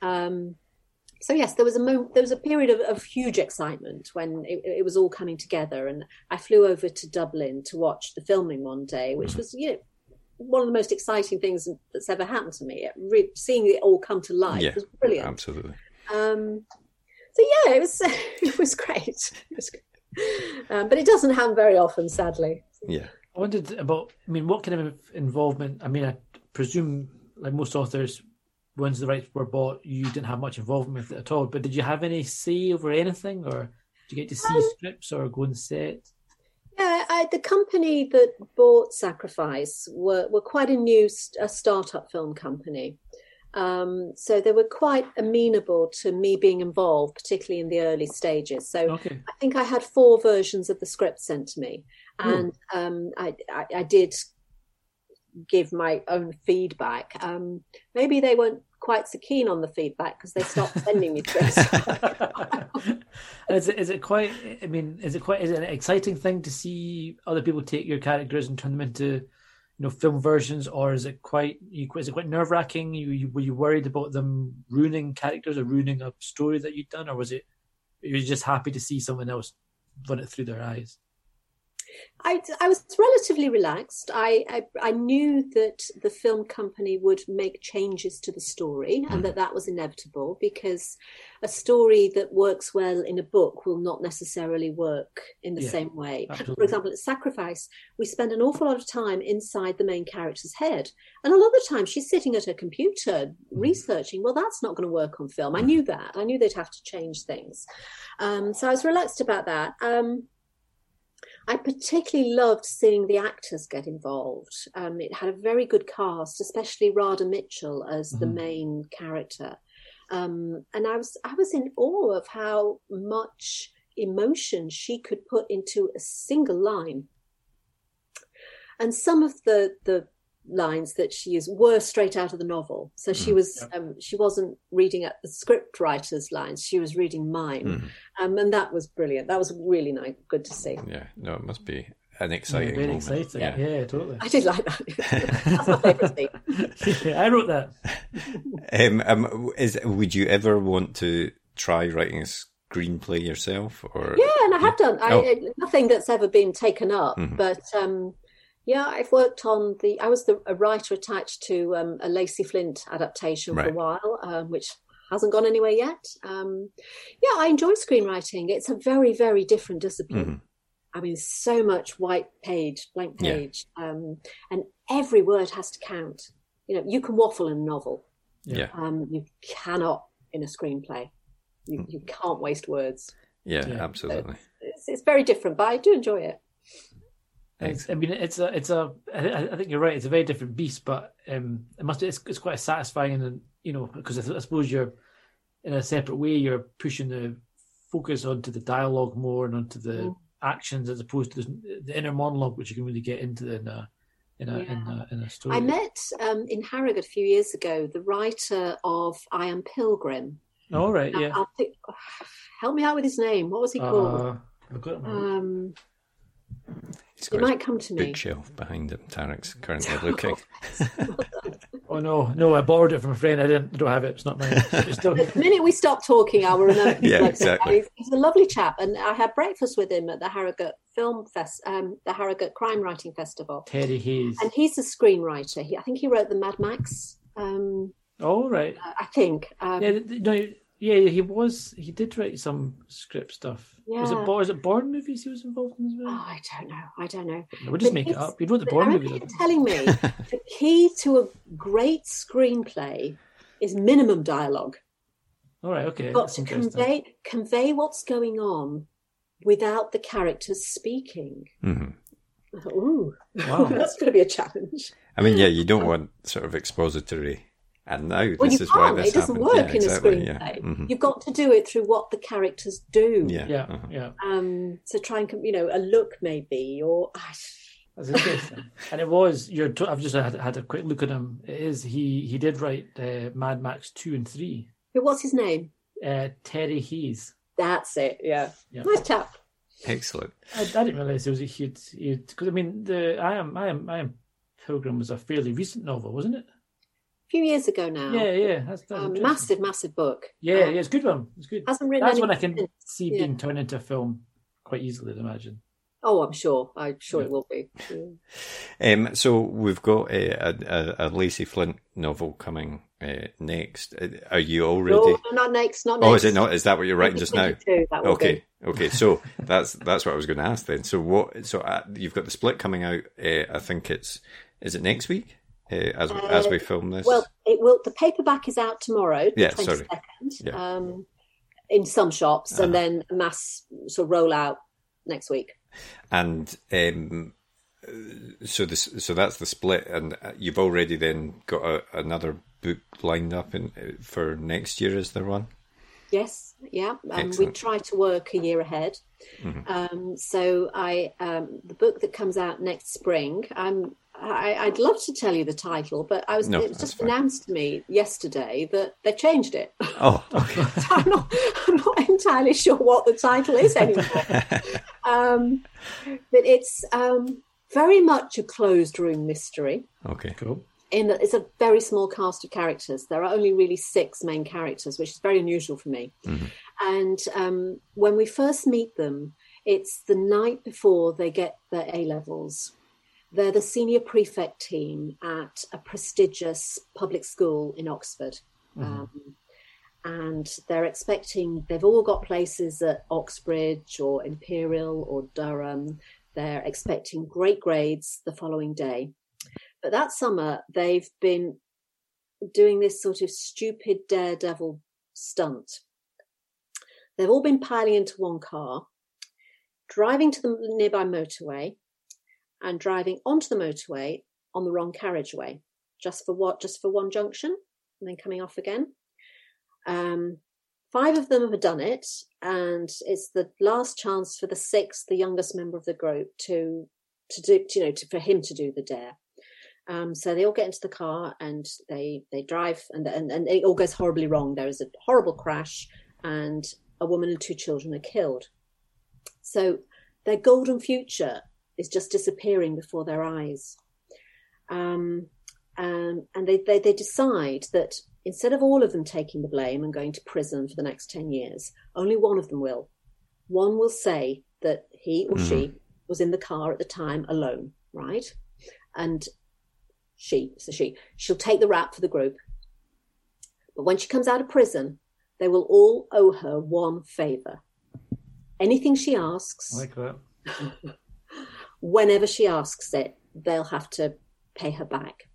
Um, so yes, there was a moment, there was a period of, of huge excitement when it, it, was all coming together, and I flew over to Dublin to watch the filming one day, which mm-hmm. was you know one of the most exciting things that's ever happened to me. Re- seeing it all come to life yeah, was brilliant. Absolutely. Um, so yeah, it was it was great. It was, um, but it doesn't happen very often, sadly. Yeah. I wondered about. I mean, what kind of involvement? I mean, I presume, like most authors, once the rights were bought, you didn't have much involvement with it at all. But did you have any say over anything, or did you get to see um, scripts or go and set? Yeah, I, the company that bought Sacrifice were, were quite a new a startup film company. Um, so they were quite amenable to me being involved, particularly in the early stages. So okay. I think I had four versions of the script sent to me, hmm. and um, I, I, I, did give my own feedback. Um, maybe they weren't quite so keen on the feedback because they stopped sending me scripts. is it is it quite? I mean, is it quite? Is it an exciting thing to see other people take your characters and turn them into, you know, film versions, or is it quite? Is it quite nerve wracking? You, you, were you worried about them ruining characters or ruining a story that you'd done, or was it? You were just happy to see someone else run it through their eyes. I, I was relatively relaxed. I, I, I knew that the film company would make changes to the story and mm. that that was inevitable because a story that works well in a book will not necessarily work in the yeah, same way. Absolutely. For example, at Sacrifice, we spend an awful lot of time inside the main character's head, and a lot of the time she's sitting at her computer mm. researching. Well, that's not going to work on film. I mm. knew that. I knew they'd have to change things, um, so I was relaxed about that. Um, I particularly loved seeing the actors get involved. Um, it had a very good cast, especially Radha Mitchell as mm-hmm. the main character. Um, and I was I was in awe of how much emotion she could put into a single line. And some of the the lines that she used were straight out of the novel. So she mm, was um, she wasn't reading at the script writer's lines; she was reading mine, mm. um, and that was brilliant. That was really nice, good to see. Yeah, no, it must be an exciting yeah, moment. Exciting. Yeah. yeah, totally. I did like that. That's my favourite scene. yeah, I wrote that. um, um, is would you ever want to try writing a screenplay yourself? Or yeah, and I have done. Oh. I, nothing that's ever been taken up, mm-hmm. but. Um, yeah, I've worked on the. I was the, a writer attached to um, a Lacey Flint adaptation right. for a while, um, which hasn't gone anywhere yet. Um, yeah, I enjoy screenwriting. It's a very, very different discipline. Mm-hmm. I mean, so much white page, blank page, yeah. um, and every word has to count. You know, you can waffle in a novel. Yeah. Um, you cannot in a screenplay. You, mm. you can't waste words. Yeah, yeah. absolutely. So it's, it's very different, but I do enjoy it. It's, I mean, it's a, it's a. I think you're right. It's a very different beast, but um, it must. It's, it's quite satisfying, and you know, because I, I suppose you're in a separate way. You're pushing the focus onto the dialogue more and onto the mm. actions as opposed to the, the, inner monologue, which you can really get into in a in a, yeah. in, a in a story. I met um, in Harrogate a few years ago the writer of I Am Pilgrim. All right, yeah. Think, help me out with his name. What was he called? Uh, um, it might come to me. Bookshelf behind him. Tarek's currently looking. oh no, no! I borrowed it from a friend. I didn't. I don't have it. It's not mine. It's still... the minute we stop talking, I will remember. yeah, exactly. He's, he's, a lovely chap, and I had breakfast with him at the Harrogate Film Fest, um, the Harrogate Crime Writing Festival. Terry Hayes, and he's a screenwriter. He, I think he wrote the Mad Max. Um, oh right. I think. Um, yeah, no, yeah, he was. He did write some script stuff. Yeah. Was it was it Bourne movies he was involved in as well? Oh, I don't know. I don't know. We'll just but make it up. He wrote the Bourne movies. You're telling me the key to a great screenplay is minimum dialogue. All right. Okay. You've got to convey convey what's going on without the characters speaking. Mm-hmm. Ooh, wow. that's going to be a challenge. I mean, yeah, you don't want sort of expository and now well, this is can't. why this It doesn't happened. work yeah, in exactly, a screenplay. Yeah. Mm-hmm. You've got to do it through what the characters do. Yeah, yeah, uh-huh. yeah. Um, so try and you know a look maybe or. That's interesting. and it was you're. T- I've just had, had a quick look at him. It is he. He did write uh, Mad Max two and three. What's his name? Uh, Terry Hayes. That's it. Yeah. yeah. Nice chap. Excellent. I, I didn't realize it was a huge. Because I mean, the I am I am I am Pilgrim was a fairly recent novel, wasn't it? Few years ago now. Yeah, yeah, that's, that's um, massive, massive book. Yeah, um, yeah, it's a good one. It's good. Hasn't written. That's one I can see yeah. being turned into a film quite easily. I'd imagine. Oh, I'm sure. I'm sure yeah. it will be. Yeah. Um, so we've got a, a, a Lacey Flint novel coming uh, next. Uh, are you already? No, not next. Not next. Oh, is it not? Is that what you're writing just now? Okay, be. okay. So that's that's what I was going to ask then. So what? So uh, you've got the split coming out. Uh, I think it's is it next week? Uh, as uh, as we film this? Well, it will. The paperback is out tomorrow. Yeah, sorry. Yeah. Um, in some shops, uh-huh. and then mass sort of roll out next week. And um, so this, so that's the split, and you've already then got a, another book lined up in for next year. Is there one? Yes, yeah. Um, we try to work a year ahead. Mm-hmm. Um, so I, um, the book that comes out next spring, I'm I, would love to tell you the title, but I was no, it was just fine. announced to me yesterday that they changed it. Oh, okay. so I'm not I'm not entirely sure what the title is anymore. um, but it's um, very much a closed room mystery. Okay, cool. In that it's a very small cast of characters. There are only really six main characters, which is very unusual for me. Mm-hmm. And um, when we first meet them, It's the night before they get their A levels. They're the senior prefect team at a prestigious public school in Oxford. Mm-hmm. Um, and they're expecting, they've all got places at Oxbridge or Imperial or Durham. They're expecting great grades the following day. But that summer, they've been doing this sort of stupid daredevil stunt. They've all been piling into one car, driving to the nearby motorway, and driving onto the motorway on the wrong carriageway, just for what? Just for one junction, and then coming off again. Um, five of them have done it, and it's the last chance for the sixth, the youngest member of the group, to to do, you know, to, for him to do the dare. Um, so they all get into the car and they they drive, and, and and it all goes horribly wrong. There is a horrible crash, and a woman and two children are killed. So their golden future is just disappearing before their eyes. Um, um, and they, they, they decide that instead of all of them taking the blame and going to prison for the next 10 years, only one of them will. One will say that he or mm. she mm-hmm. was in the car at the time alone, right? And she, so she, she'll take the rap for the group. But when she comes out of prison, they will all owe her one favor. Anything she asks, like that. whenever she asks it, they'll have to pay her back.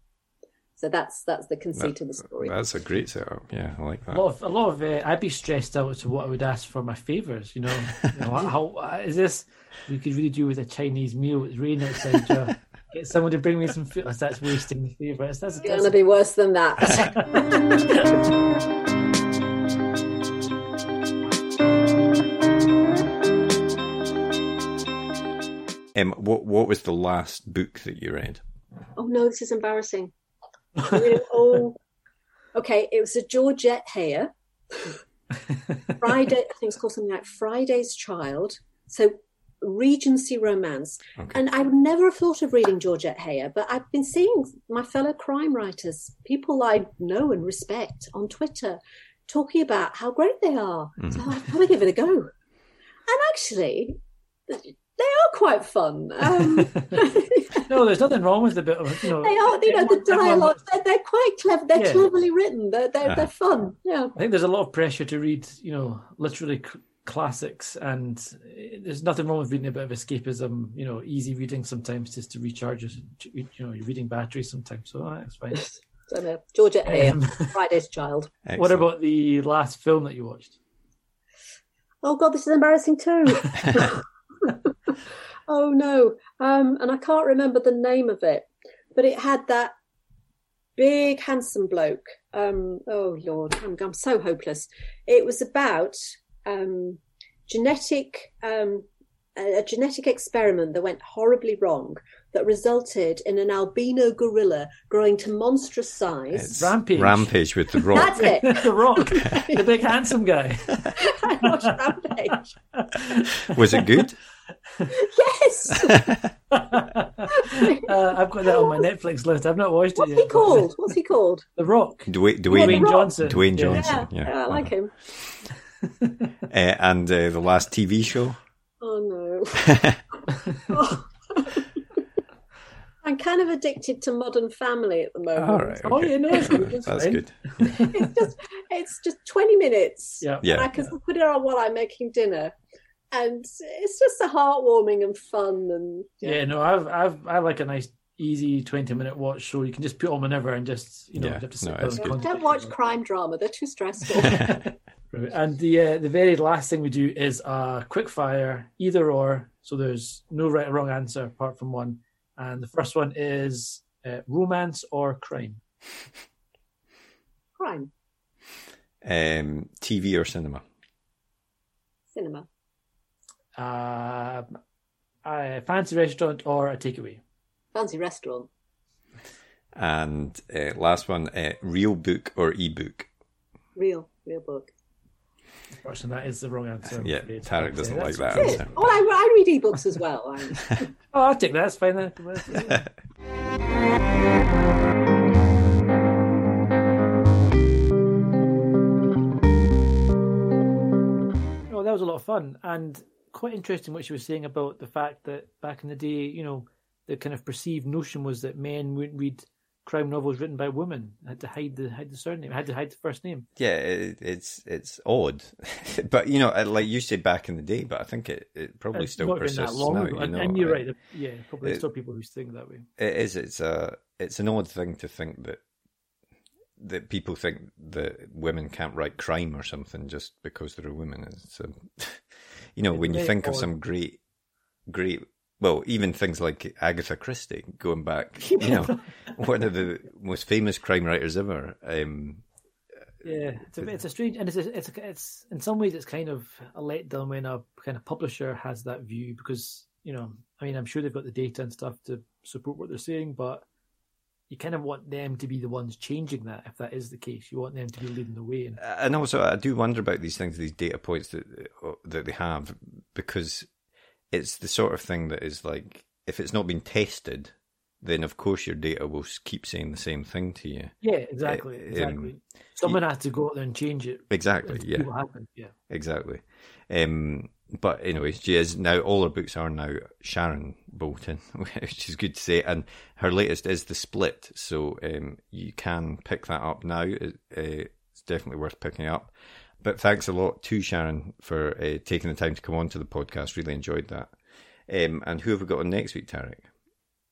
So that's that's the conceit that, of the story. That's a great setup. Yeah, I like that. A lot of, a lot of uh, I'd be stressed out to what I would ask for my favors. You know, you know how uh, this? We could really do with a Chinese meal. It's raining outside. Get someone to bring me some food. That's wasting the favors. That's, that's gonna be worse than that. um, what what was the last book that you read? Oh no, this is embarrassing. oh, okay. It was a Georgette Heyer. Friday, I think it's called something like Friday's Child. So Regency romance. Okay. And I would never have thought of reading Georgette Heyer, but I've been seeing my fellow crime writers, people I know and respect on Twitter, talking about how great they are. Mm. So I've got to give it a go. And actually, they are quite fun. Um, no, there's nothing wrong with the bit of you know. They are, you know, the dialogue. They're, they're quite clever. They're yeah. cleverly written. They're they're, uh, they're fun. Yeah. I think there's a lot of pressure to read, you know, literally classics, and there's nothing wrong with reading a bit of escapism. You know, easy reading sometimes just to recharge your, you know, your reading battery sometimes. So that's fine. so no, Georgia um, Friday's Child. Excellent. What about the last film that you watched? Oh God, this is embarrassing too. oh no. Um, and I can't remember the name of it, but it had that big, handsome bloke. Um, oh Lord, I'm, I'm so hopeless. It was about um, genetic, um, a, a genetic experiment that went horribly wrong that resulted in an albino gorilla growing to monstrous size. It's Rampage. Rampage with the rock. That's it. the rock. the big handsome guy. I watched Rampage. Was it good? Yes. uh, I've got that on my Netflix list. I've not watched What's it yet. What's he called? What's he called? The Rock. Dwayne, Dwayne, Dwayne Johnson. Dwayne Johnson. Yeah, yeah. yeah I like him. uh, and uh, the last TV show. Oh no. oh. I'm kind of addicted to Modern Family at the moment. All right. Oh, okay. Oh, yeah, no, that's, that's good. it's just it's just 20 minutes. Yeah. yeah. I can put it on while I'm making dinner and it's just a heartwarming and fun and yeah. yeah. no i've i've i like a nice easy 20 minute watch show. You can just put on whenever and just you know yeah, have to sit no, don't watch crime drama they're too stressful. And the uh, the very last thing we do is a quick fire either or so there's no right or wrong answer apart from one. And the first one is uh, romance or crime? Crime. Um tv or cinema? Cinema uh, a fancy restaurant or a takeaway? Fancy restaurant. And uh, last one, uh, real book or ebook? Real, real book. Unfortunately, that is the wrong answer. Yeah, Tarek doesn't like that answer. Oh, I, I read ebooks as well. oh, I'll take that. That's fine then. oh, that was a lot of fun. And quite interesting what she was saying about the fact that back in the day, you know, the kind of perceived notion was that men wouldn't read crime novels written by women. I had to hide the hide the surname. I had to hide the first name. Yeah, it, it's it's odd, but you know, like you said back in the day, but I think it, it probably It's still persists now. You and, know, and you're Uh, right. Yeah, probably it- still people who think that way. It is. It's a. It's an odd thing to think that that people think that women can't write crime or something just because they're a woman. It's a, you know, when you think of some great, great. Well, even things like Agatha Christie, going back, you know, one of the most famous crime writers ever. Um, Yeah, it's a, it's a strange, and it's a, it's a, it's in some ways it's kind of a letdown when a kind of publisher has that view because you know, I mean, I'm sure they've got the data and stuff to support what they're saying, but you kind of want them to be the ones changing that if that is the case. You want them to be leading the way. And and also, I do wonder about these things, these data points that that they have, because it's the sort of thing that is like, if it's not been tested, then of course your data will keep saying the same thing to you. yeah, exactly, um, exactly. Someone has to go out there and change it. Exactly. Yeah. Yeah. Exactly. Um, but anyway, she is now. All her books are now Sharon Bolton, which is good to say. And her latest is The Split, so um, you can pick that up now. It, uh, it's definitely worth picking up. But thanks a lot to Sharon for uh, taking the time to come on to the podcast. Really enjoyed that. Um, and who have we got on next week, Tarek?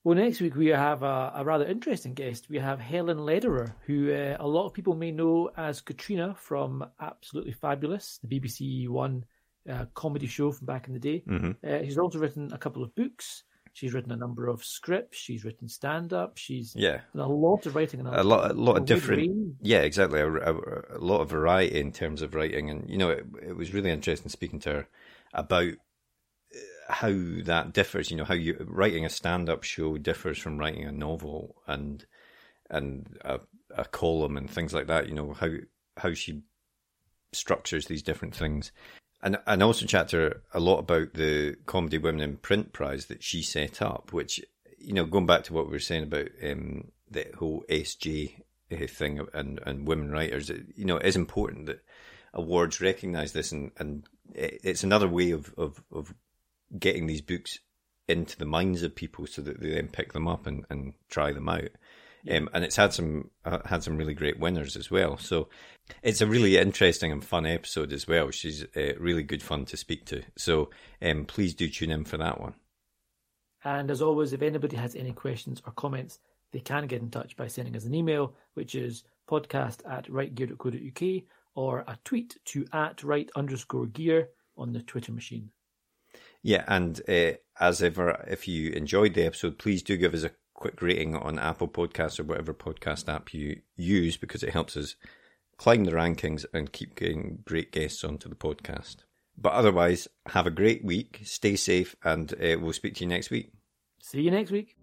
Well, next week we have a, a rather interesting guest. We have Helen Lederer, who uh, a lot of people may know as Katrina from Absolutely Fabulous, the BBC One uh, comedy show from back in the day. Mm-hmm. Uh, she's also written a couple of books. She's written a number of scripts. She's written stand up. She's Yeah, done a lot of writing. And a lot, a lot a of different. range. Yeah, exactly. A, a, a lot of variety in terms of writing, and you know, it, it was really interesting speaking to her about uh, how that differs. You know, how you writing a stand-up show differs from writing a novel and and a, a column and things like that. You know how how she structures these different things. And and also chat to her a lot about the Comedy Women in Print Prize that she set up, which you know, going back to what we were saying about um, the whole SJ uh, thing and and women writers, it, you know, it is important that awards recognise this, and and it's another way of of of getting these books into the minds of people so that they then pick them up and, and try them out. Um, and it's had some uh, had some really great winners as well. So it's a really interesting and fun episode as well. She's uh, really good fun to speak to. So um, please do tune in for that one. And as always, if anybody has any questions or comments, they can get in touch by sending us an email, which is podcast at writegear.co.uk or a tweet to at write underscore gear on the Twitter machine. Yeah, and uh, as ever, if you enjoyed the episode, please do give us a quick rating on Apple Podcasts or whatever podcast app you use because it helps us climb the rankings and keep getting great guests onto the podcast. But otherwise, have a great week, stay safe, and uh, we'll speak to you next week. See you next week.